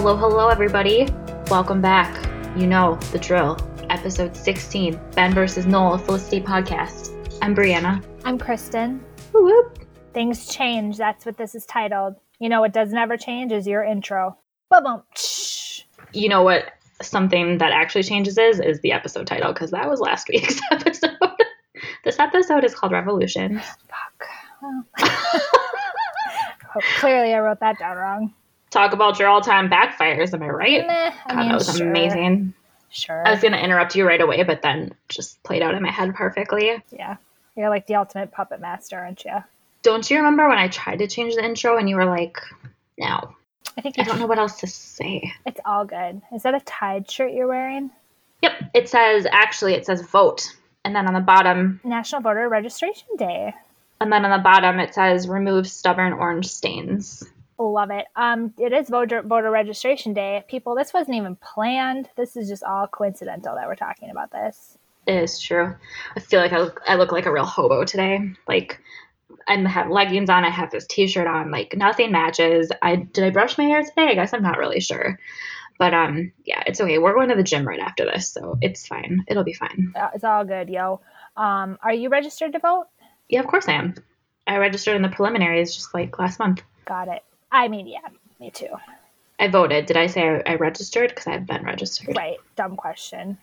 Hello, hello, everybody. Welcome back. You know the drill. Episode 16 Ben versus Noel, a Felicity podcast. I'm Brianna. I'm Kristen. Whoop, whoop. Things change. That's what this is titled. You know what does never change is your intro. Boom, boom. Shh. You know what? Something that actually changes is is the episode title because that was last week's episode. this episode is called Revolution. Fuck. Well. Oh, clearly, I wrote that down wrong. Talk about your all-time backfires. Am I right? Meh, I God, mean, that was sure, amazing. Sure. I was gonna interrupt you right away, but then just played out in my head perfectly. yeah. You're like the ultimate puppet master, aren't you? Don't you remember when I tried to change the intro and you were like, "No, I think I don't know what else to say." It's all good. Is that a Tide shirt you're wearing? Yep, it says actually it says vote, and then on the bottom, National Voter Registration Day. and then on the bottom it says remove stubborn orange stains. Love it. Um, it is voter voter registration day. People, this wasn't even planned. This is just all coincidental that we're talking about this. It is true. I feel like I look, I look like a real hobo today. Like I have leggings on, I have this t-shirt on, like nothing matches. I did I brush my hair today? I guess I'm not really sure. But um yeah, it's okay. We're going to the gym right after this, so it's fine. It'll be fine. It's all good, yo. Um, are you registered to vote? Yeah, of course I am. I registered in the preliminaries just like last month. Got it. I mean, yeah, me too. I voted. Did I say I, I registered? Because I've been registered. Right. Dumb question.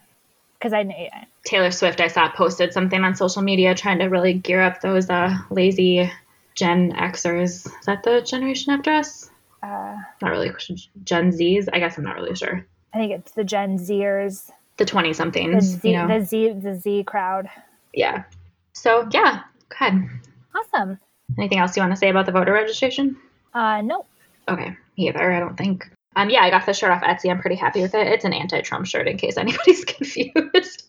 Because I knew. Taylor Swift, I saw posted something on social media trying to really gear up those uh, lazy Gen Xers. Is that the generation after us? Uh, Not really. Gen Zs? I guess I'm not really sure. I think it's the Gen Zers, The 20 the somethings. Z, You know? the Z, the Z crowd. Yeah. So, yeah. Go ahead. Awesome. Anything else you want to say about the voter registration? Uh, no. Okay. Either, I don't think. Um, yeah, I got the shirt off Etsy. I'm pretty happy with it. It's an anti-Trump shirt, in case anybody's confused.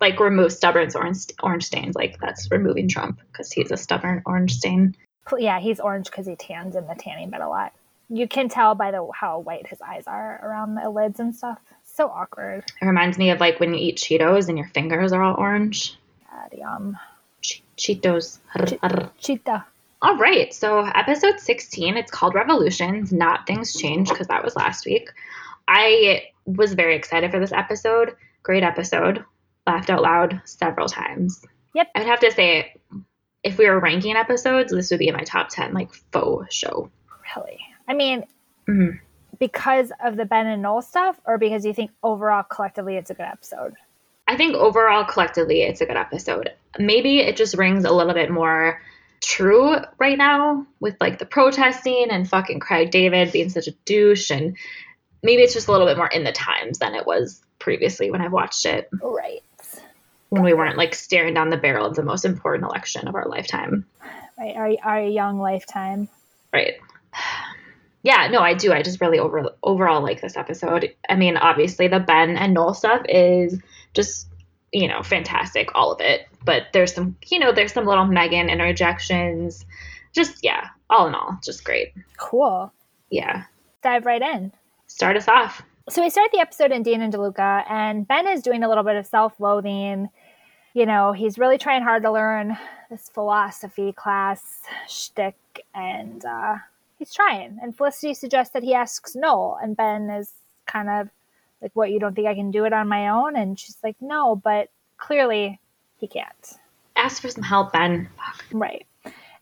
like remove stubborn orange orange stains. Like that's removing Trump because he's a stubborn orange stain. Yeah, he's orange because he tans in the tanning bed a lot. You can tell by the how white his eyes are around the lids and stuff. So awkward. It reminds me of like when you eat Cheetos and your fingers are all orange. God, yum. Che- Cheetos. Arr. Cheetah. All right, so episode 16, it's called Revolutions, Not Things Change, because that was last week. I was very excited for this episode. Great episode. Laughed out loud several times. Yep. I'd have to say, if we were ranking episodes, this would be in my top 10, like faux show. Really. I mean, Mhm. because of the Ben and Noel stuff, or because you think overall collectively it's a good episode? I think overall, collectively, it's a good episode. Maybe it just rings a little bit more true right now with like the protesting and fucking Craig David being such a douche. And maybe it's just a little bit more in the times than it was previously when I watched it, Right. when we weren't like staring down the barrel of the most important election of our lifetime. Right. Our, our young lifetime. Right. Yeah, no, I do. I just really over overall like this episode. I mean, obviously the Ben and Noel stuff is just you know fantastic, all of it. But there's some you know there's some little Megan interjections. Just yeah, all in all, just great. Cool. Yeah, Dive right in. start us off. So we start the episode in Dean and DeLuca, and Ben is doing a little bit of self-loathing. You know, he's really trying hard to learn this philosophy class shtick, and uh, he's trying. And Felicity suggests that he asks Noel, and Ben is kind of like, "What? You don't think I can do it on my own?" And she's like, "No," but clearly he can't. Ask for some help, Ben. Right.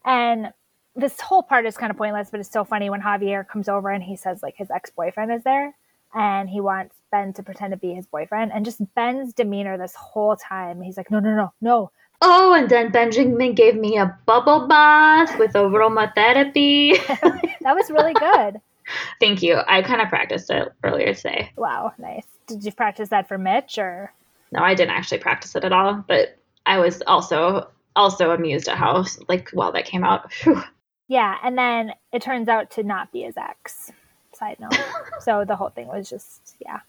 And this whole part is kind of pointless, but it's so funny when Javier comes over and he says like his ex boyfriend is there and he wants Ben to pretend to be his boyfriend. And just Ben's demeanor this whole time, he's like, no, no, no, no. Oh, and then Benjamin gave me a bubble bath with aromatherapy. That was really good. Thank you. I kind of practiced it earlier today. wow, nice. Did you practice that for Mitch or? No, I didn't actually practice it at all, but I was also also amused at how like well that came out. Phew. Yeah. And then it turns out to not be his ex. Side note. so the whole thing was just, yeah.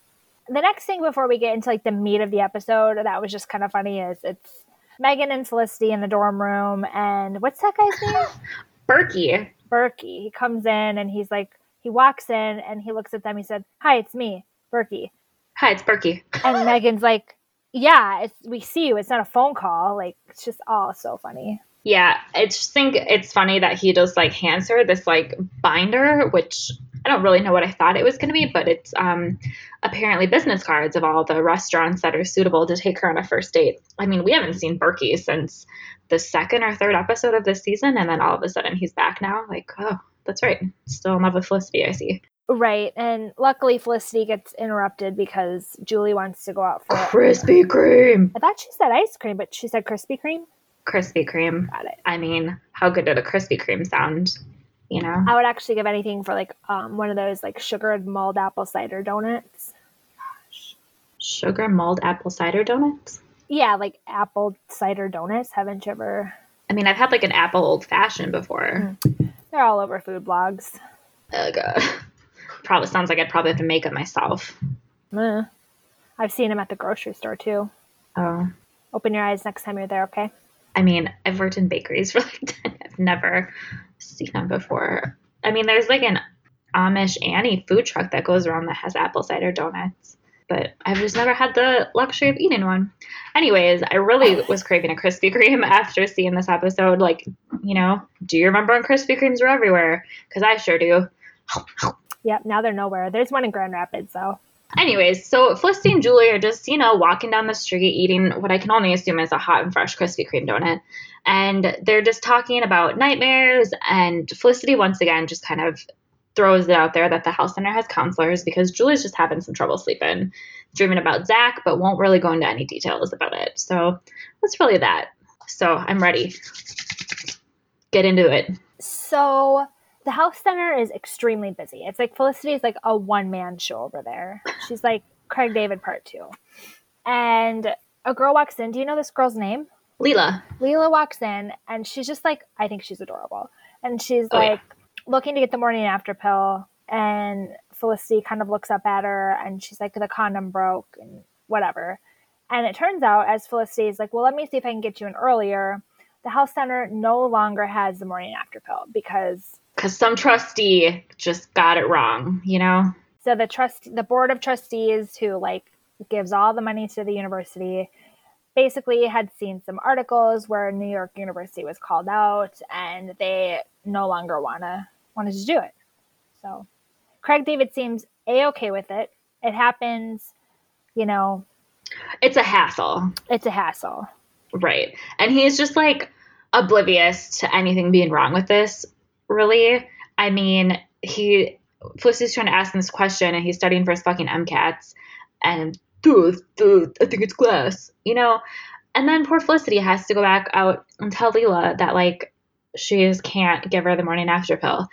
The next thing before we get into like the meat of the episode that was just kind of funny is it's Megan and Felicity in the dorm room, and what's that guy's name? Berkey. Berkey. He comes in and he's like, he walks in and he looks at them. He said, "Hi, it's me, Berkey." Hi, it's Berkey. And Megan's like, "Yeah, it's we see you. It's not a phone call. Like it's just all so funny." Yeah, I just think it's funny that he just like hands her this like binder, which I don't really know what I thought it was going to be, but it's um apparently business cards of all the restaurants that are suitable to take her on a first date. I mean, we haven't seen Berkey since the second or third episode of this season, and then all of a sudden he's back now. Like, oh, that's right, still in love with Felicity. I see. Right, and luckily Felicity gets interrupted because Julie wants to go out for Krispy Kreme. I thought she said ice cream, but she said Krispy Kreme. Krispy Kreme. Got it. I mean, how good did a Krispy Kreme sound? You know, I would actually give anything for like um, one of those like sugared mulled apple cider donuts. Gosh. sugar mulled apple cider donuts. Yeah, like apple cider donuts. Haven't you ever? I mean, I've had like an apple old fashioned before. They're all over food blogs. Ugh. Probably sounds like I'd probably have to make it myself. I've seen them at the grocery store too. Oh, Open your eyes next time you're there, okay? I mean, I've worked in bakeries for like 10 I've never seen them before. I mean, there's like an Amish Annie food truck that goes around that has apple cider donuts, but I've just never had the luxury of eating one. Anyways, I really was craving a Krispy Kreme after seeing this episode. Like, you know, do you remember when Krispy Kremes were everywhere? Because I sure do. Yep, now they're nowhere. There's one in Grand Rapids though. Anyways, so Felicity and Julie are just, you know, walking down the street eating what I can only assume is a hot and fresh Krispy Kreme donut. And they're just talking about nightmares. And Felicity, once again, just kind of throws it out there that the health center has counselors because Julie's just having some trouble sleeping, dreaming about Zach, but won't really go into any details about it. So that's really that. So I'm ready. Get into it. So the health center is extremely busy. It's like Felicity's like a one man show over there. She's like Craig David part two. And a girl walks in. Do you know this girl's name? Leela. Leela walks in and she's just like, I think she's adorable. And she's Oh, yeah. Looking to get the morning after pill. And Felicity kind of looks up at her and she's like, the condom broke and whatever. And it turns out, as Felicity is like, well, let me see if I can get you in earlier, the health center no longer has the morning after pill because Because some trustee just got it wrong, you know? so the trust the board of trustees who like gives all the money to the university basically had seen some articles where New York University was called out and they no longer wanna wanted to do it. So Craig David seems a okay with it. It happens, you know, It's a hassle. it's a hassle. Right. And he's just like oblivious to anything being wrong with this, really. I mean, he Felicity's trying to ask him this question and he's studying for his fucking MCATs and dude, dude, I think it's glass, you know? And then poor Felicity has to go back out and tell Leela that like she just can't give her the morning after pill.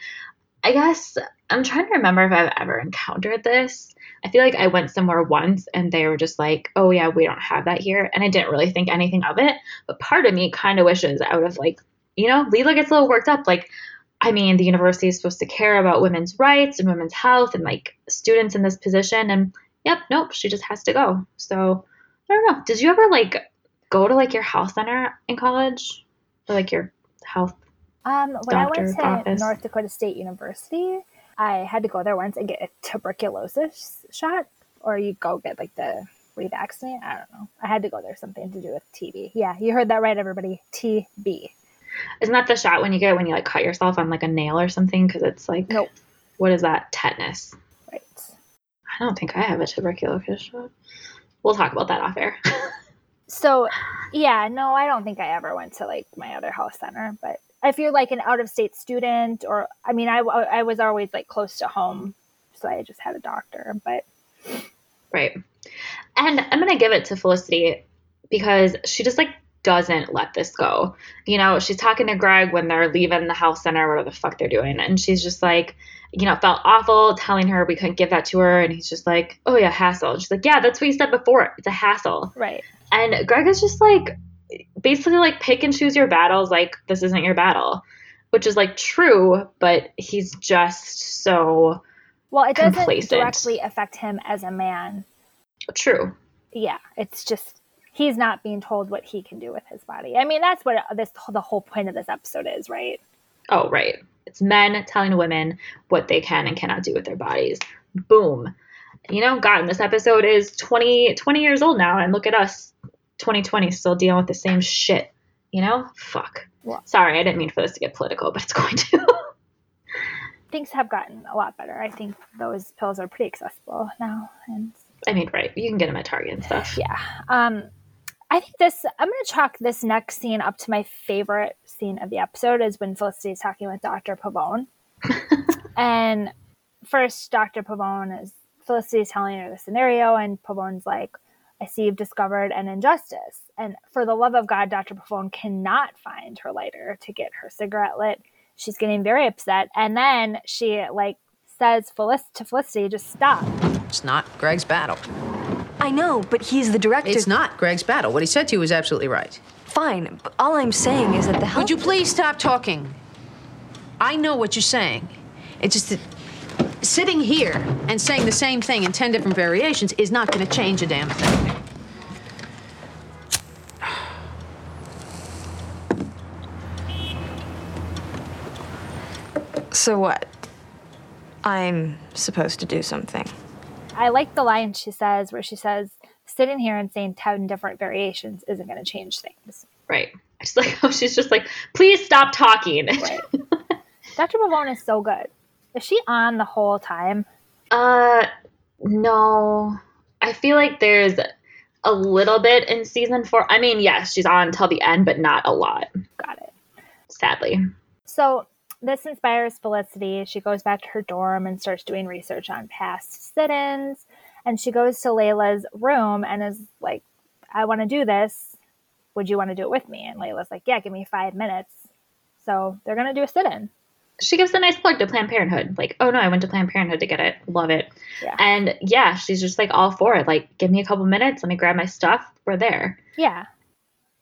I guess I'm trying to remember if I've ever encountered this. I feel like I went somewhere once and they were just like, oh yeah, we don't have that here. And I didn't really think anything of it. But part of me kind of wishes I would have, like, you know, Leela gets a little worked up. Like, I mean, the university is supposed to care about women's rights and women's health and like students in this position. And yep, nope, she just has to go. So I don't know. Did you ever like go to like your health center in college or like your health? Um, when I went to office. North Dakota State University, I had to go there once and get a tuberculosis shot, or you go get like the revaccinate. I don't know. I had to go there, something to do with TB. Yeah, you heard that right, everybody. TB. Isn't that the shot when you get when you like cut yourself on like a nail or something? Because it's like, Nope. what is that? Tetanus. Right. I don't think I have a tuberculosis shot. We'll talk about that off air. So, yeah, no, I don't think I ever went to like my other health center. But if you're like an out of state student, or I mean, I, I was always like close to home, so I just had a doctor. But Right. And I'm going to give it to Felicity because she just like doesn't let this go. You know, she's talking to Greg when they're leaving the health center, whatever the fuck they're doing. And she's just like, you know, felt awful telling her we couldn't give that to her. And he's just like, oh yeah, hassle. And she's like, yeah, that's what you said before. It's a hassle. right, And Greg is just like, basically like pick and choose your battles. Like, this isn't your battle, which is like true, but he's just so well, it doesn't Complacent. directly affect him as a man. true. yeah, it's just he's not being told what he can do with his body. I mean, that's what this the whole point of this episode is, right? Oh, right. It's men telling women what they can and cannot do with their bodies. Boom. You know, God, this episode is 20, 20 years old now, and look at us, 2020, still dealing with the same shit. You know? Fuck. Well- Sorry, I didn't mean for this to get political, but it's going to. Things have gotten a lot better. I think those pills are pretty accessible now, and I mean, right. You can get them at Target and stuff. yeah. Um, I think this. I'm going to chalk this next scene up to my favorite scene of the episode is when Felicity is talking with Doctor Pavone, and first Doctor Pavone is Felicity is telling her the scenario, and Pavone's like, "I see you've discovered an injustice, and for the love of God, Doctor Pavone cannot find her lighter to get her cigarette lit. She's getting very upset, and then she like says Felic- to Felicity, just stop." It's not Greg's battle. I know, but he's the director. It's not Greg's battle. What he said to you was absolutely right. Fine, but all I'm saying is that the health. Would you please stop talking? I know what you're saying. It's just that sitting here and saying the same thing in 10 different variations is not going to change a damn thing. So what? I'm supposed to do something. I like the line she says where she says, sitting here and saying 10 different variations isn't going to change things. Right. I just like how she's just like, please stop talking. Right. Dr. Pavone is so good. Is she on the whole time? Uh, no. I feel like there's a little bit in season four. I mean, yes, she's on until the end, but not a lot, Got it. sadly. So this inspires Felicity. She goes back to her dorm and starts doing research on past sit ins. And she goes to Layla's room and is like, I want to do this. Would you want to do it with me? And Layla's like, Yeah, give me five minutes. So they're going to do a sit in. She gives a nice plug to Planned Parenthood. Like, oh no, I went to Planned Parenthood to get it. Love it. Yeah. And yeah, she's just like all for it. Like, give me a couple minutes. Let me grab my stuff. We're there. Yeah.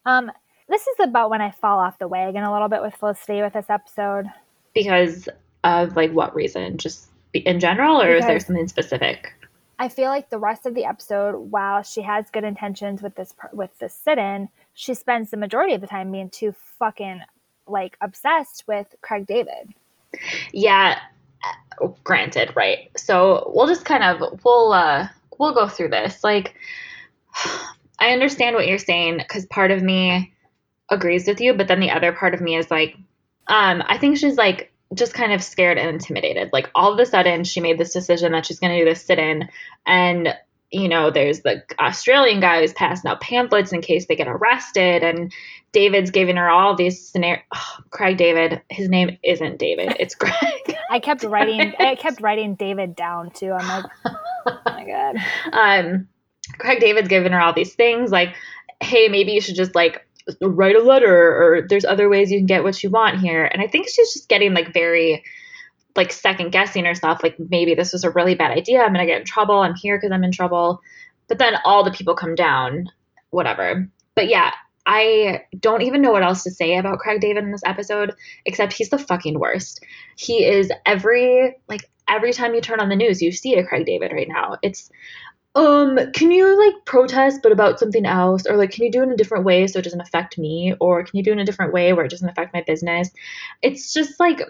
Um, this is about when I fall off the wagon a little bit with Felicity with this episode. Because of like what reason? Just in general, or is there something specific? I feel like the rest of the episode, while she has good intentions with this with this sit-in, she spends the majority of the time being too fucking like obsessed with Craig David. Yeah, uh, granted, right. So we'll just kind of we'll uh we'll go through this. Like I understand what you're saying cuz part of me agrees with you, but then the other part of me is like um I think she's like just kind of scared and intimidated. Like all of a sudden she made this decision that she's going to do this sit-in and you know, there's the Australian guy who's passing out pamphlets in case they get arrested, and David's giving her all these scenarios. Craig David, his name isn't David, it's Craig. I kept writing I kept writing David down too. I'm like, oh my god. um, Craig David's giving her all these things like, hey, maybe you should just like write a letter, or there's other ways you can get what you want here. And I think she's just getting like very like second guessing herself like maybe this was a really bad idea i'm gonna get in trouble i'm here because i'm in trouble. But then all the people come down whatever. But yeah i don't even know what else to say about craig david in this episode except he's the fucking worst. He is every like every time you turn on the news you see a craig david right now. It's um can you like protest but about something else? Or like can you do it in a different way so it doesn't affect me? Or can you do it in a different way where it doesn't affect my business? It's just like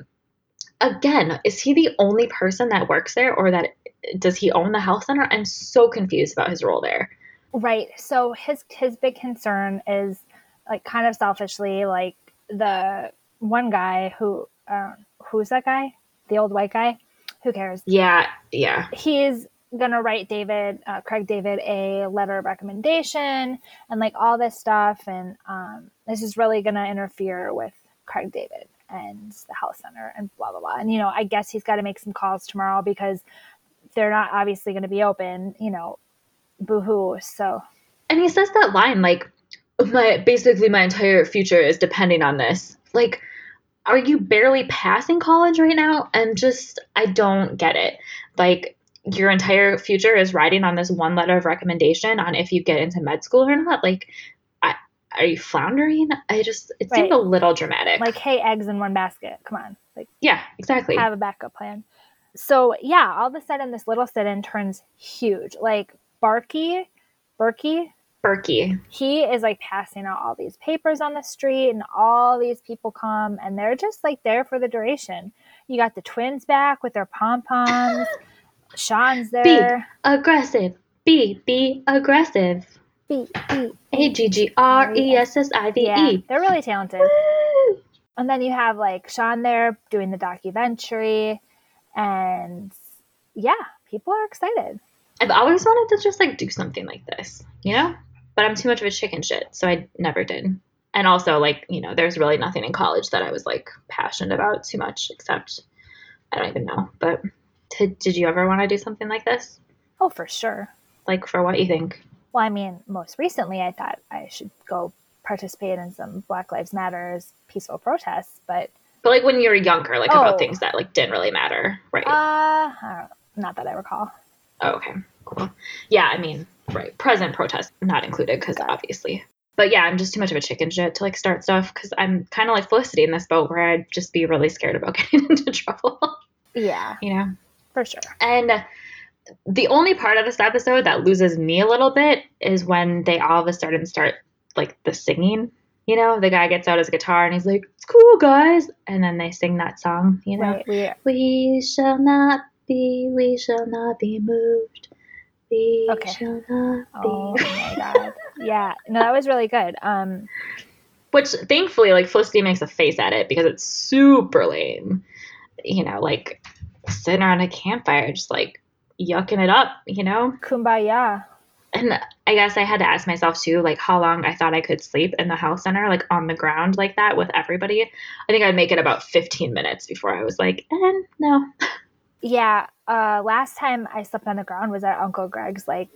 again, is he the only person that works there or that does he own the health center? I'm so confused about his role there. Right. So his his big concern is like kind of selfishly like the one guy who uh, who's that guy? The old white guy? Who cares? Yeah, yeah. He's gonna write David, uh, Craig David, a letter of recommendation and like all this stuff, and um, this is really gonna interfere with Craig David and the health center and blah blah blah. And you know, I guess he's got to make some calls tomorrow because they're not obviously going to be open. You know, boo hoo. So And he says that line like my basically my entire future is depending on this. Like are you barely passing college right now? And just I don't get it. Like your entire future is riding on this one letter of recommendation on if you get into med school or not. Like are you floundering? I just it seemed Right. a little dramatic. like, hey, eggs in one basket. Come on, like yeah, exactly. have a backup plan. So yeah, all of a sudden this little sit-in turns huge. Like Barky, Berkey, Berkey. he is like passing out all these papers on the street and all these people come and they're just like there for the duration. You got the twins back with their pom-poms. Sean's there. Be aggressive. Be be aggressive. B, B, A G G R E S S I V E. they're really talented. Woo! and then you have like Sean there doing the documentary, and yeah, people are excited. I've always wanted to just like do something like this, you know? But I'm too much of a chicken shit, so I never did. And also, like, you know, there's really nothing in college that I was like passionate about too much, except I don't even know. But did, did you ever want to do something like this? Oh, for sure. Like, for what you think? Well, I mean, most recently I thought I should go participate in some Black Lives Matters peaceful protests, but But like when you were younger, like Oh. about things that like didn't really matter, right? uh, not that I recall. oh, okay, cool. Yeah, I mean, right. Present protests not included because obviously. But yeah, I'm just too much of a chicken shit to like start stuff because I'm kind of like Felicity in this boat where I'd just be really scared about getting into trouble, Yeah, you know. for sure. And the only part of this episode that loses me a little bit is when they all of a sudden start like the singing. You know, the guy gets out his guitar and he's like, "It's cool, guys," and then they sing that song. You know, Right. We we shall not be, we shall not be moved. We Okay. shall not Oh be. my god. Yeah. No, that was really good. Um Which thankfully, like Felicity makes a face at it because it's super lame. You know, like sitting around a campfire, just like yucking it up. You know, kumbaya. and I guess I had to ask myself too, like how long I thought I could sleep in the health center, like on the ground like that with everybody. I think I'd make it about 15 minutes before I was like, eh, no. Yeah. Uh last time I slept on the ground was at Uncle Greg's like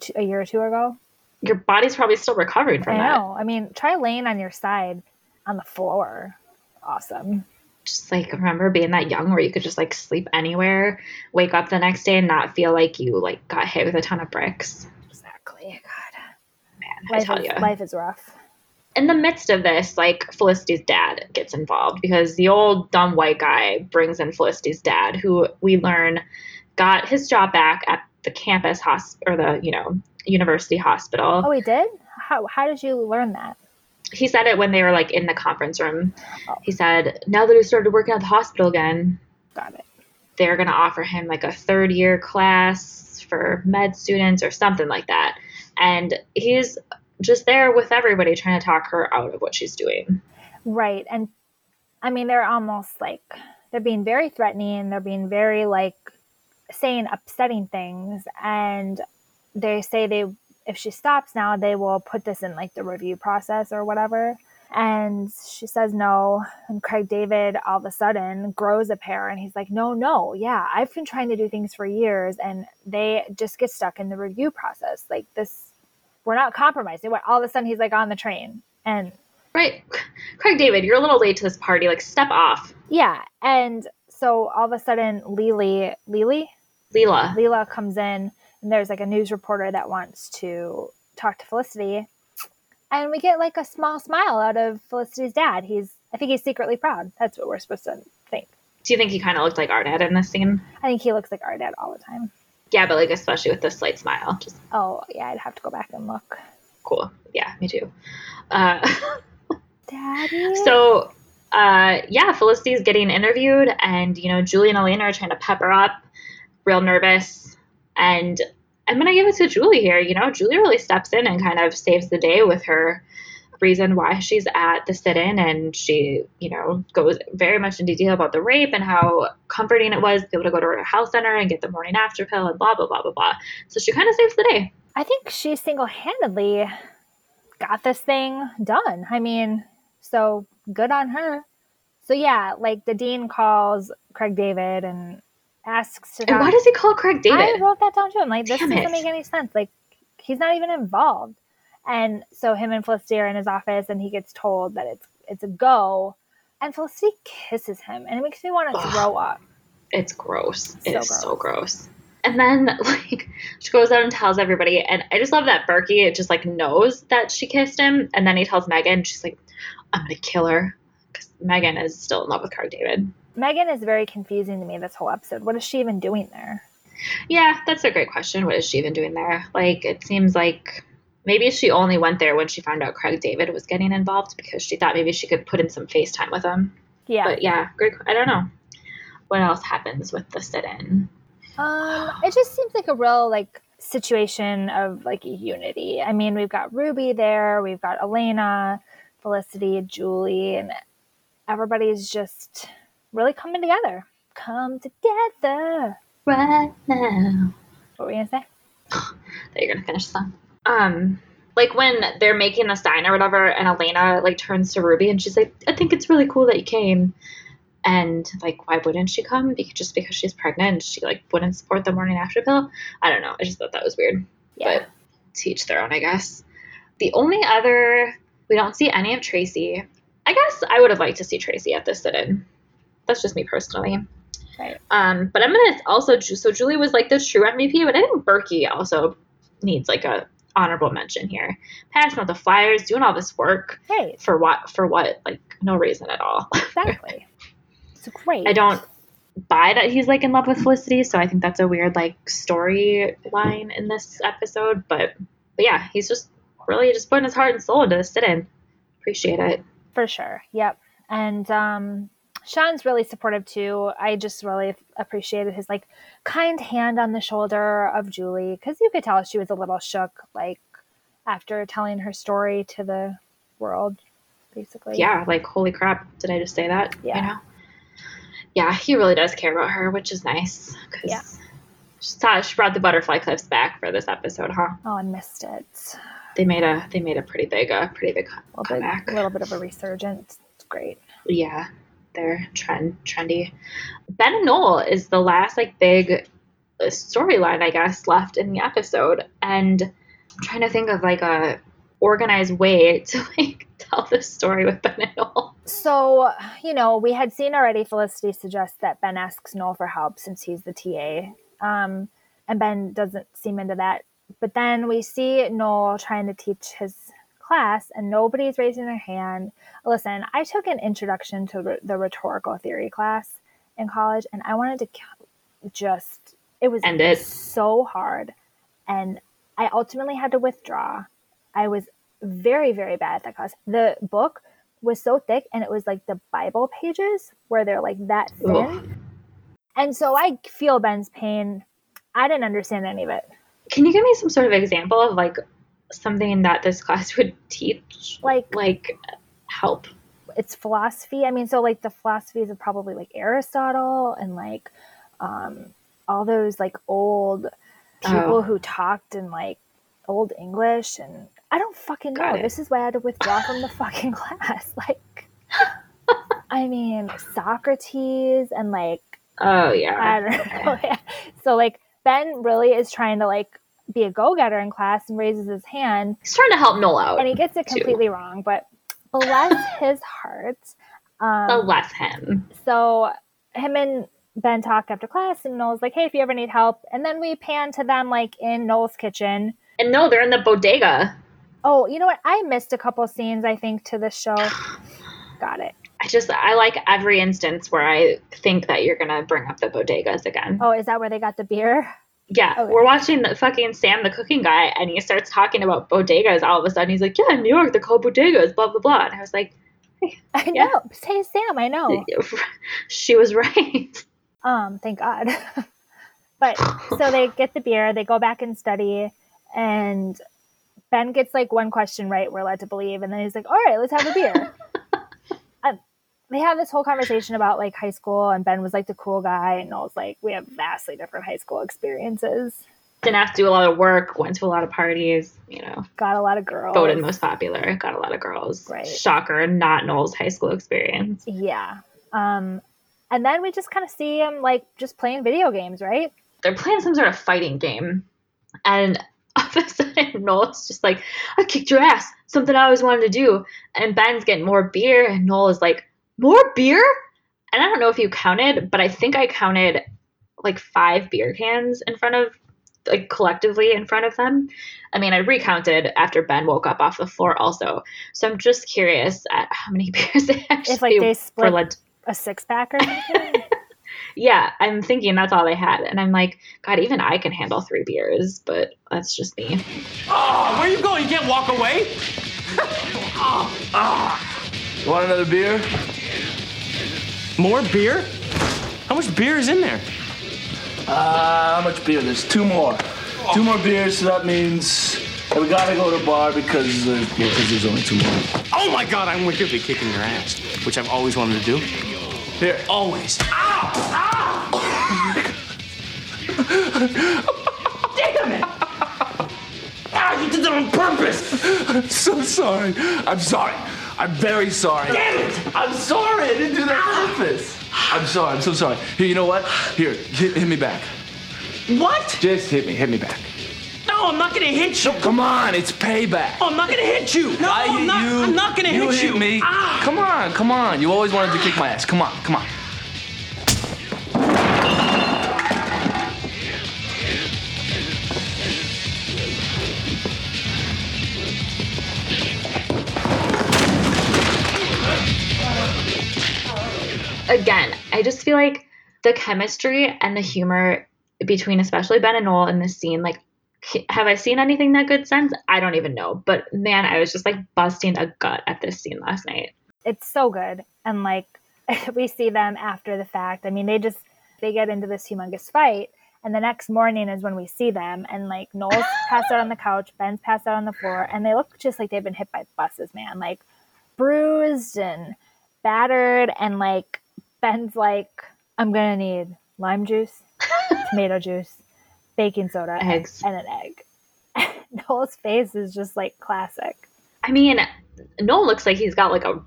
t- a year or two ago. Your body's probably still recovering from I that. know. I mean, try laying on your side on the floor. Awesome. Just like remember being that young where you could just like sleep anywhere, wake up the next day and not feel like you like got hit with a ton of bricks. Exactly. God. Man, I Life tell is, you. life is rough. in the midst of this, like Felicity's dad gets involved because the old dumb white guy brings in Felicity's dad, who we learn got his job back at the campus hospital or the you know university hospital. Oh, he did? How how did you learn that? He said it when they were like in the conference room. He said, "Now that he started working at the hospital again, Got it. they're going to offer him like a third year class for med students or something like that." And he's just there with everybody trying to talk her out of what she's doing. Right. And I mean, they're almost like, they're being very threatening. They're being very like saying upsetting things. And they say they, if she stops now, they will put this in like the review process or whatever. And she says no. And Craig David all of a sudden grows a pair and he's like, no, no, yeah, I've been trying to do things for years and they just get stuck in the review process. Like this, we're not compromising. All of a sudden he's like on the train. And Right. Craig David, you're a little late to this party. Like, step off. Yeah, and so all of a sudden, Lily, Lily, Leela. Leela comes in, and there's like a news reporter that wants to talk to Felicity, and we get like a small smile out of Felicity's dad. He's, I think he's secretly proud. That's what we're supposed to think. Do you think he kind of looked like our dad in this scene? I think he looks like our dad all the time. Yeah, but like, especially with the slight smile. Just Oh yeah, I'd have to go back and look. cool. Yeah, me too. Uh, Daddy. so, uh, yeah, Felicity's getting interviewed, and, you know, Julie and Elena are trying to pep her up, real nervous. And I'm going to give it to Julie here. You know, Julie really steps in and kind of saves the day with her reason why she's at the sit in. And she, you know, goes very much in detail about the rape and how comforting it was to be able to go to her health center and get the morning after pill and blah, blah, blah, blah, blah. So she kind of saves the day. I think she single handedly got this thing done. I mean, so good on her. So yeah, like the dean calls Craig David and asks to And why does he call Craig David? I wrote that down too. I'm like, this Damn doesn't it. make any sense. Like, he's not even involved. And so him and Felicity are in his office, and he gets told that it's it's a go. And Felicity kisses him, and it makes me want to Ugh. throw up. It's gross. So It's gross. so gross. And then like she goes out and tells everybody, and I just love that Berkey just like knows that she kissed him, and then he tells Megan, she's like, "I'm gonna kill her," because Megan is still in love with Craig David. Megan is very confusing to me this whole episode. What is she even doing there? Yeah, that's a great question. What is she even doing there? Like, it seems like maybe she only went there when she found out Craig David was getting involved because she thought maybe she could put in some FaceTime with him. Yeah. But yeah, great. I don't know what else happens with the sit-in. Um, it just seems like a real like situation of like unity. I mean, we've got Ruby there, we've got Elena, Felicity, Julie, and everybody's just really coming together. Come together. Right now. What were you gonna say? That you're gonna finish the song. Um, like when they're making the sign or whatever, and Elena like turns to Ruby and she's like, "I think it's really cool that you came." And like, why wouldn't she come? Because just because she's pregnant, she like wouldn't support the morning after pill. I don't know. I just thought that was weird. Yeah. But teach their own, I guess. The only other we don't see any of Tracy. I guess I would have liked to see Tracy at this sit-in. That's just me personally. Right. Um, but I'm gonna also so Julie was like the true MVP, but I think Berkey also needs like a honorable mention here. Passing out the flyers, doing all this work Right. for what? For what? Like no reason at all. Exactly. it's great. I don't buy that he's like in love with Felicity, so I think that's a weird like storyline in this episode. But but yeah, he's just really just putting his heart and soul into this sit-in. Appreciate it. For sure. Yep. And um Sean's really supportive too. I just really appreciated his like kind hand on the shoulder of Julie because you could tell she was a little shook, like after telling her story to the world, basically. Yeah, like holy crap, did I just say that? Yeah. You know? Yeah, he really does care about her, which is nice. Cause Yeah. She, saw, she brought the butterfly clips back for this episode, huh? Oh, I missed it. They made a they made a pretty big uh pretty big A little comeback. a little bit of a resurgence. It's great. Yeah, they're trend trendy. Ben and Noel is the last like big uh, storyline I guess left in the episode, and I'm trying to think of like a organized way to like tell this story with Ben and Noel. So, you know, we had seen already Felicity suggest that Ben asks Noel for help since he's the TA. Um, and Ben doesn't seem into that. But then we see Noel trying to teach his class, and nobody's raising their hand. Listen, I took an introduction to the rhetorical theory class in college, and I wanted to just, it was End it. so hard. And I ultimately had to withdraw. I was very, very bad at that class. The book was so thick, and it was like the Bible pages where they're like that thin. And so I feel Ben's pain. I didn't understand any of it. Can you give me some sort of example of like something that this class would teach? Like Like help. it's philosophy. I mean, so like the philosophies of probably like Aristotle and like um, all those like old people Oh. who talked in like old English, and I don't fucking know. This is why I had to withdraw from the fucking class. Like, I mean, Socrates and like Oh yeah. I don't know. Yeah. So like Ben really is trying to like be a go getter in class and raises his hand He's trying to help Noel out. and he gets it too. completely wrong, but bless his heart. Um, Bless him. so him and Ben talk after class and Noel's like, Hey, if you ever need help and then we pan to them like in Noel's kitchen. And no, they're in the bodega. Oh, you know what? I missed a couple scenes, I think, to this show. Got it. I just I like every instance where I think that you're gonna bring up the bodegas again. Oh, is that where they got the beer? Yeah, we're watching the fucking Sam the cooking guy, and he starts talking about bodegas. All of a sudden, he's like, "Yeah, in New York, they're called bodegas." Blah blah blah. And I was like, hey, I Yeah. know. Say Sam, I know. "She was right." Um, thank God. but so they get the beer, they go back and study, and Ben gets like one question right, we're led to believe, and then he's like, All right, let's have a beer. they have this whole conversation about like high school, and Ben was like the cool guy, and Noel's like, We have vastly different high school experiences. Didn't have to do a lot of work. Went to a lot of parties. You know, Got a lot of girls. voted most popular. Got a lot of girls. Right. Shocker. Not Noel's high school experience. Yeah. Um, and then we just kind of see him like just playing video games, right? they're playing some sort of fighting game. And all of a sudden, Noel's just like, I kicked your ass. Something I always wanted to do. And Ben's getting more beer. And Noel is like, More beer? And I don't know if you counted, but I think I counted like five beer cans in front of, like collectively in front of them. I mean, I recounted after Ben woke up off the floor also. So I'm just curious at how many beers they actually If like they were split led a six pack or something. yeah, I'm thinking that's all they had. And I'm like, God, even I can handle three beers, but that's just me. Oh, where you going? You can't walk away. You ah, ah. Want another beer? More beer? How much beer is in there? Uh, how much beer? There's two more. Two more beers, so that means that we gotta go to the bar because, uh, well, 'cause there's only two more. Oh Oh my god, I'm going to be kicking your ass, which I've always wanted to do. Here. Always. Ow! Damn it! Ah, you did that on purpose! I'm so sorry. I'm sorry. I'm very sorry. Damn it! I'm sorry. I didn't do that on purpose. I'm sorry. I'm so sorry. Here, you know what? Here, hit, hit me back. What? Just hit me. Hit me back. No, I'm not gonna hit you. Come on, it's payback. Oh, I'm not gonna hit you. No, I I'm not. you. I'm not gonna you hit you. me. Ah. Come on, come on. You always wanted to kick my ass. Come on, come on. I just feel like the chemistry and the humor between especially Ben and Noel in this scene, like have I seen anything that good since? I don't even know. But man, I was just like busting a gut at this scene last night. It's so good. And like we see them after the fact. I mean, they just they get into this humongous fight. And the next morning is when we see them, and like Noel's passed out on the couch, Ben's passed out on the floor, and they look just like they've been hit by buses, man. Like bruised and battered, and like Ben's like, I'm gonna need lime juice, tomato juice, baking soda, Eggs. and an egg. Noel's face is just like classic. I mean, Noel looks like he's got like a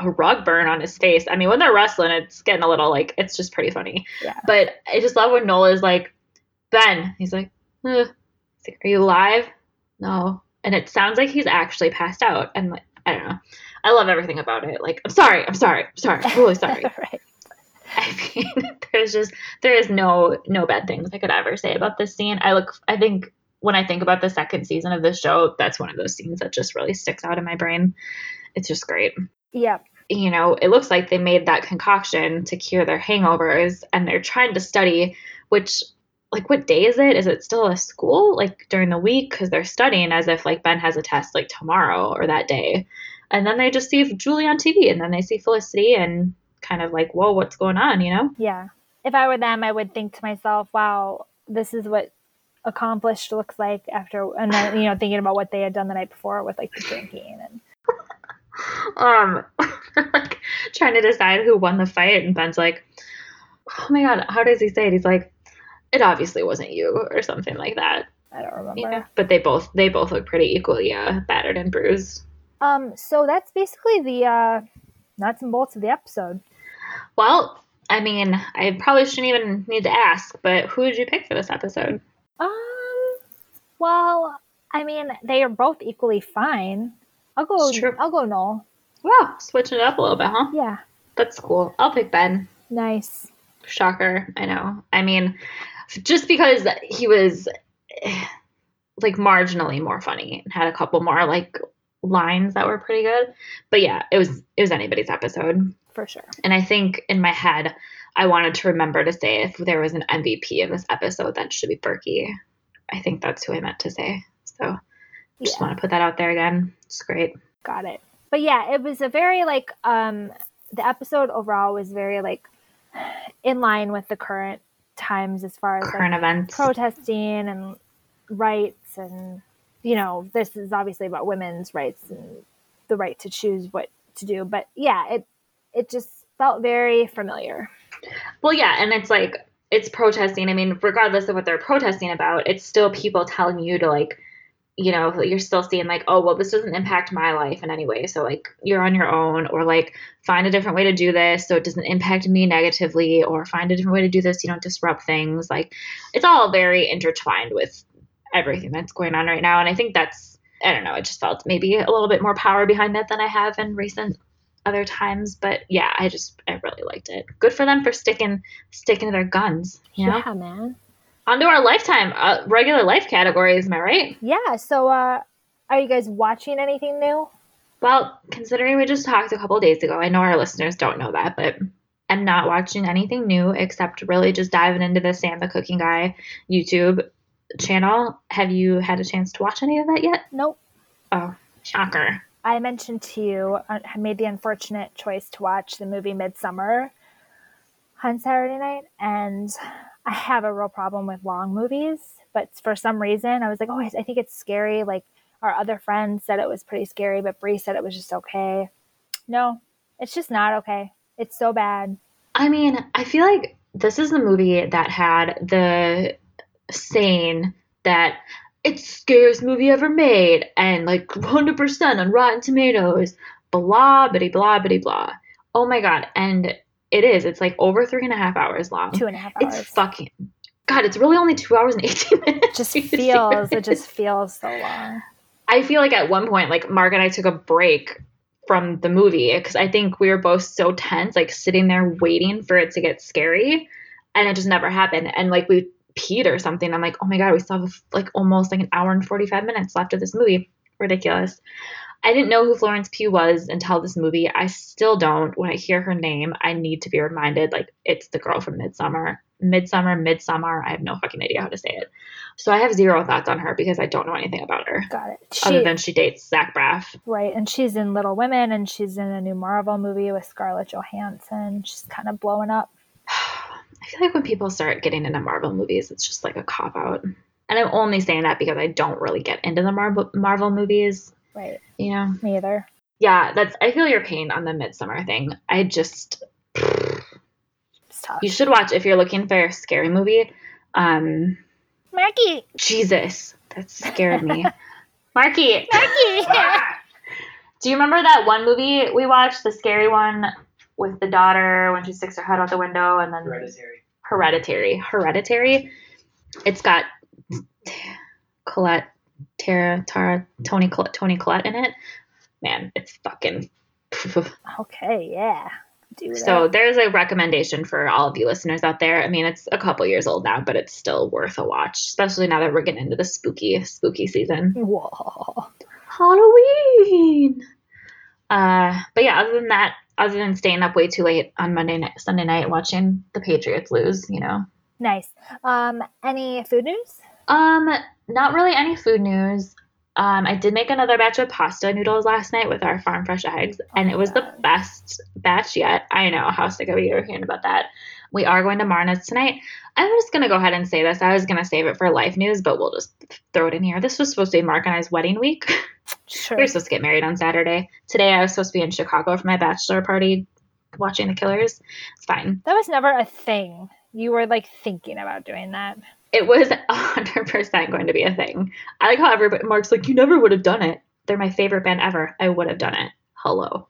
a rug burn on his face. I mean, when they're wrestling, it's getting a little like it's just pretty funny. Yeah. But I just love when Noel is like, Ben. He's like. He's like, Are you alive? No. And it sounds like he's actually passed out. And like, I don't know. I love everything about it. Like, I'm sorry. I'm sorry. I'm sorry. I'm really sorry. right. I mean, there's just there is no no bad things I could ever say about this scene. I look. I think when I think about the second season of this show, that's one of those scenes that just really sticks out in my brain. It's just great Yep. you know, it looks like they made that concoction to cure their hangovers and they're trying to study, which, like, what day is it? Is it still a school, like, during the week? Because they're studying as if, like, Ben has a test, like, tomorrow or that day. And then they just see Julie on TV and then they see Felicity and kind of like, whoa, what's going on, you know? Yeah. If I were them, I would think to myself, wow, this is what accomplished looks like after, and then, you know, thinking about what they had done the night before with like the drinking and Um, like, trying to decide who won the fight. And Ben's like, oh my God, how does he say it? He's like, it obviously wasn't you or something like that. I don't remember. Yeah. But they both they both look pretty equally uh, battered and bruised. Um, so that's basically the uh, nuts and bolts of the episode. Well, I mean, I probably shouldn't even need to ask, but who did you pick for this episode? Um, well, I mean, they are both equally fine. I'll go. I'll go Noel. Wow, switching it up a little bit, huh? Yeah, That's cool. I'll pick Ben. nice. Shocker, I know. I mean, just because he was like marginally more funny and had a couple more like lines that were pretty good. But yeah, it was it was anybody's episode. For sure. And I think in my head, I wanted to remember to say if there was an MVP of this episode, that should be Berkey. I think that's who I meant to say. So just Yeah. want to put that out there again. It's great. Got it. But yeah, it was a very like um the episode overall was very like in line with the current times as far as Current like, events. protesting and rights and you know, this is obviously about women's rights and the right to choose what to do. But yeah, it it just felt very familiar. Well, yeah, and it's like it's protesting. I mean, regardless of what they're protesting about, it's still people telling you to like, you know, you're still seeing like, oh, well, this doesn't impact my life in any way. So like, you're on your own, or like, find a different way to do this so it doesn't impact me negatively, or find a different way to do this. You don't disrupt things. Like, it's all very intertwined with everything that's going on right now, and I think that's. I don't know. I just felt maybe a little bit more power behind that than I have in recent other times. But yeah, I just I really liked it. Good for them for sticking sticking to their guns. You know. Yeah, man. On to our lifetime uh, regular life categories. Am I right? Yeah, so uh are you guys watching anything new? Well, considering we just talked a couple days ago, I know our listeners don't know that, but I'm not watching anything new except really just diving into the Sam the Cooking Guy YouTube channel. Have you had a chance to watch any of that yet? Nope. Oh, shocker. I mentioned to you, uh, I made the unfortunate choice to watch the movie Midsommar on Saturday night, and I have a real problem with long movies. But for some reason, I was like, oh, I think it's scary. Like, Our other friends said it was pretty scary, but Bree said it was just okay. No, it's just not okay. It's so bad. I mean, I feel like this is the movie that had the saying that it's the scariest movie ever made and like 100% on Rotten Tomatoes, blah, bitty, blah, bitty, blah. Oh my God. And it is. It's like over three and a half hours long. Two and a half hours. It's fucking. God, it's really only two hours and 18 minutes. It just feels, it just feels so long. I feel like at one point, like Mark and I took a break from the movie because I think we were both so tense, like sitting there waiting for it to get scary, and it just never happened. And like we peed or something. I'm like, oh my god, we still have like almost like an hour and 45 minutes left of this movie. Ridiculous. I didn't know who Florence Pugh was until this movie. I still don't. When I hear her name, I need to be reminded like it's the girl from Midsommar. Midsommar, Midsommar. I have no fucking idea how to say it. So I have zero thoughts on her because I don't know anything about her. Got it. other than she dates Zach Braff. right, and she's in Little Women, and she's in a new Marvel movie with Scarlett Johansson. She's kind of blowing up. I feel like when people start getting into Marvel movies, it's just like a cop out. And I'm only saying that because I don't really get into the Marvel Marvel movies. Right, You know, me either. yeah, that's. I feel your pain on the Midsommar thing. I just It's tough. you should watch if you're looking for a scary movie. Um, Marky, Jesus, that scared me. Marky, Marky. do you remember that one movie we watched, the scary one with the daughter when she sticks her head out the window and then Hereditary. Hereditary. Hereditary. It's got Collette, Tara, Tara, Toni, Collette, Toni Collette in it. Man, it's fucking. okay, yeah. Do that. So there's a recommendation for all of you listeners out there. I mean, it's a couple years old now, but it's still worth a watch, especially now that we're getting into the spooky, spooky season. Whoa. Halloween. Uh, but yeah, other than that, other than staying up way too late on Monday night, Sunday night watching the Patriots lose, you know. Nice. Um, any food news? Um, not really any food news. Um, I did make another batch of pasta noodles last night with our farm fresh eggs, and it was the best batch yet. I know how sick of you are hearing about that. We are going to Marna's tonight. I'm just gonna go ahead and say this. I was gonna save it for life news, but we'll just throw it in here. This was supposed to be Mark and I's wedding week. Sure. we were supposed to get married on Saturday. Today I was supposed to be in Chicago for my bachelor party, watching the Killers. It's fine. That was never a thing. You were like thinking about doing that. it was 100% going to be a thing. I like how everybody, Mark's like, you never would have done it. They're my favorite band ever. I would have done it. Hello.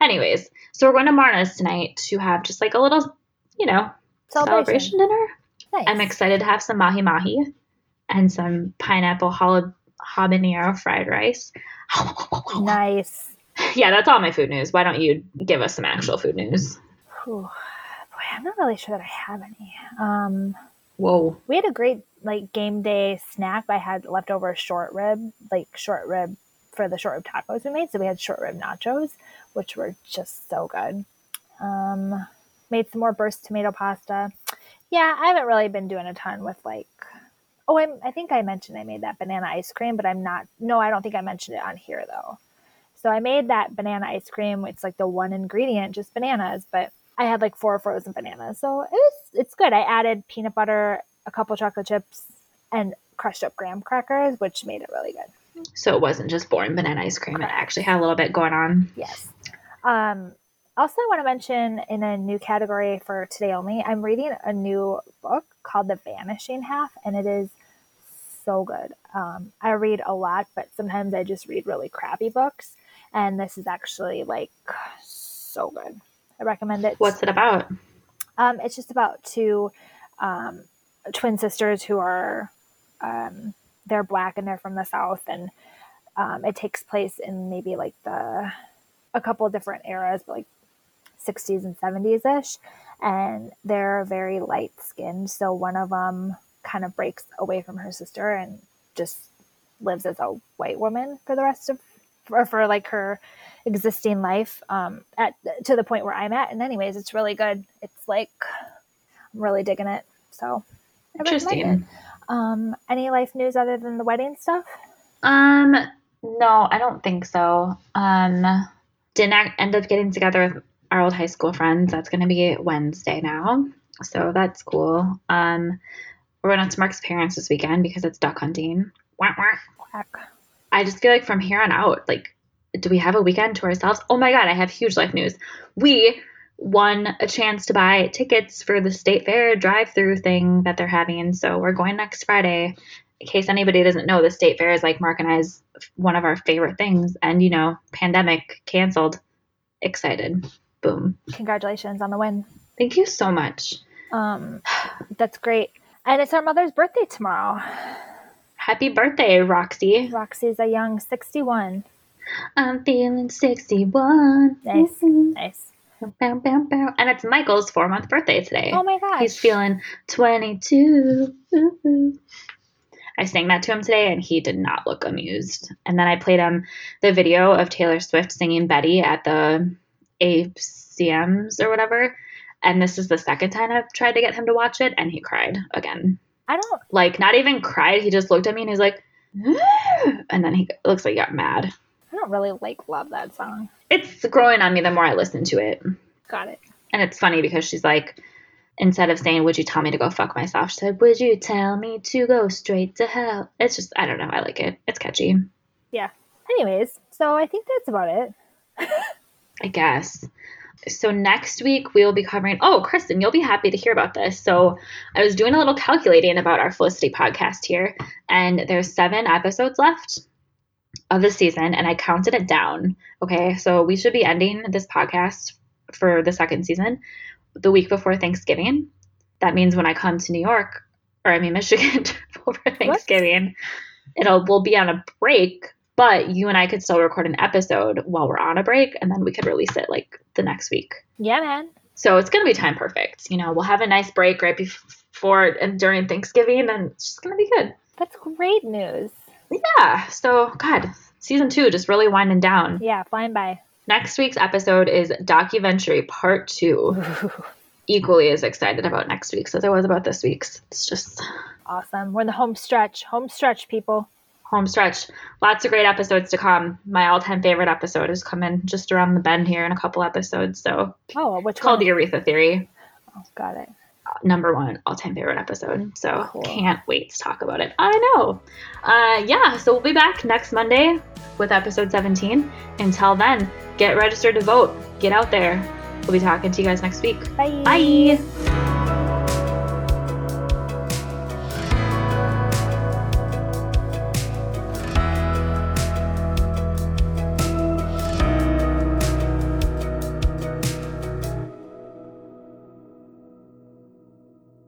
Anyways, so we're going to Marna's tonight to have just like a little, you know, celebration, Celebration. dinner. Nice. I'm excited to have some mahi mahi and some pineapple jala- habanero fried rice. Nice. yeah, that's all my food news. Why don't you give us some actual food news? Whew. Boy, I'm not really sure that I have any. Um, Whoa. we had a great like game day snack. I had leftover short rib, like short rib for the short rib tacos we made. So we had short rib nachos, which were just so good. Um, made some more burst tomato pasta. Yeah, I haven't really been doing a ton with like. Oh, I'm, I think I mentioned I made that banana ice cream, but I'm not. No, I don't think I mentioned it on here though. So I made that banana ice cream. It's like the one ingredient, just bananas, but I had like four frozen bananas. So it was, it's good. I added peanut butter, a couple chocolate chips, and crushed up graham crackers, which made it really good. So it wasn't just boring banana ice cream. It actually had a little bit going on. Yes. Um, also, I want to mention in a new category for today only, I'm reading a new book called The Vanishing Half, and it is so good. Um, I read a lot, but sometimes I just read really crappy books, and this is actually like so good. I recommend it. What's it about? Um, it's just about two um, twin sisters who are um, they're black and they're from the south, and um, it takes place in maybe like the a couple different eras, but like 60s and 70s ish, and they're very light skinned. So one of them kind of breaks away from her sister and just lives as a white woman for the rest of for, for like her existing life um at to the point where i'm at and anyways it's really good it's like i'm really digging it so I Interesting. um any life news other than the wedding stuff Um, no, I don't think so. Um, didn't end up getting together with our old high school friends. That's going to be Wednesday now, so that's cool. Um, we're going out to Mark's parents this weekend because it's duck hunting. Wah, wah. Quack. I just feel like from here on out, like, do we have a weekend to ourselves? Oh my God, I have huge life news. We won a chance to buy tickets for the state fair drive through thing that they're having. So we're going next Friday. In case anybody doesn't know, the state fair is like Mark and I's one of our favorite things. And, you know, pandemic canceled. Excited. Boom. Congratulations on the win. Thank you so much. Um, that's great. And it's our mother's birthday tomorrow. Happy birthday, Roxy. Roxy's a young 61. I'm feeling 61. Nice. Nice. Bow, bow, bow. And it's Michael's four month birthday today. Oh my gosh. He's feeling 22. Woo-hoo. I sang that to him today and he did not look amused. And then I played him the video of Taylor Swift singing Betty at the ACMs or whatever. And this is the second time I've tried to get him to watch it and he cried again. I don't Like, not even cried. He just looked at me and he's like, and then he looks like he got mad. I don't really like love that song. It's growing on me the more I listen to it. Got it. And it's funny because she's like, instead of saying, Would you tell me to go fuck myself? She said, Would you tell me to go straight to hell? It's just, I don't know. I like it. It's catchy, Yeah. Anyways, so I think that's about it. I guess. So next week we will be covering. Oh, Kristen, you'll be happy to hear about this. So I was doing a little calculating about our Felicity podcast here, and there's seven episodes left of the season, and I counted it down. Okay, so we should be ending this podcast for the second season the week before Thanksgiving. That means when I come to New York, or I mean Michigan, over Thanksgiving, it'll we'll be on a break. But you and I could still record an episode while we're on a break, and then we could release it like the next week. Yeah, man. So it's gonna be time perfect. You know, we'll have a nice break right before and during Thanksgiving, and it's just gonna be good. That's great news. Yeah. So God, season two just really winding down. Yeah, flying by. Next week's episode is documentary part two. Equally as excited about next week's as I was about this week's. It's just Awesome. We're in the home stretch. Home stretch, people. Home stretch. Lots of great episodes to come. My all-time favorite episode is coming just around the bend here in a couple episodes. So Oh, which called one? the Aretha Theory. Oh, got it. number one all-time favorite episode so Cool. can't wait to talk about it i know uh, yeah so we'll be back next monday with episode 17 until then get registered to vote get out there we'll be talking to you guys next week Bye. bye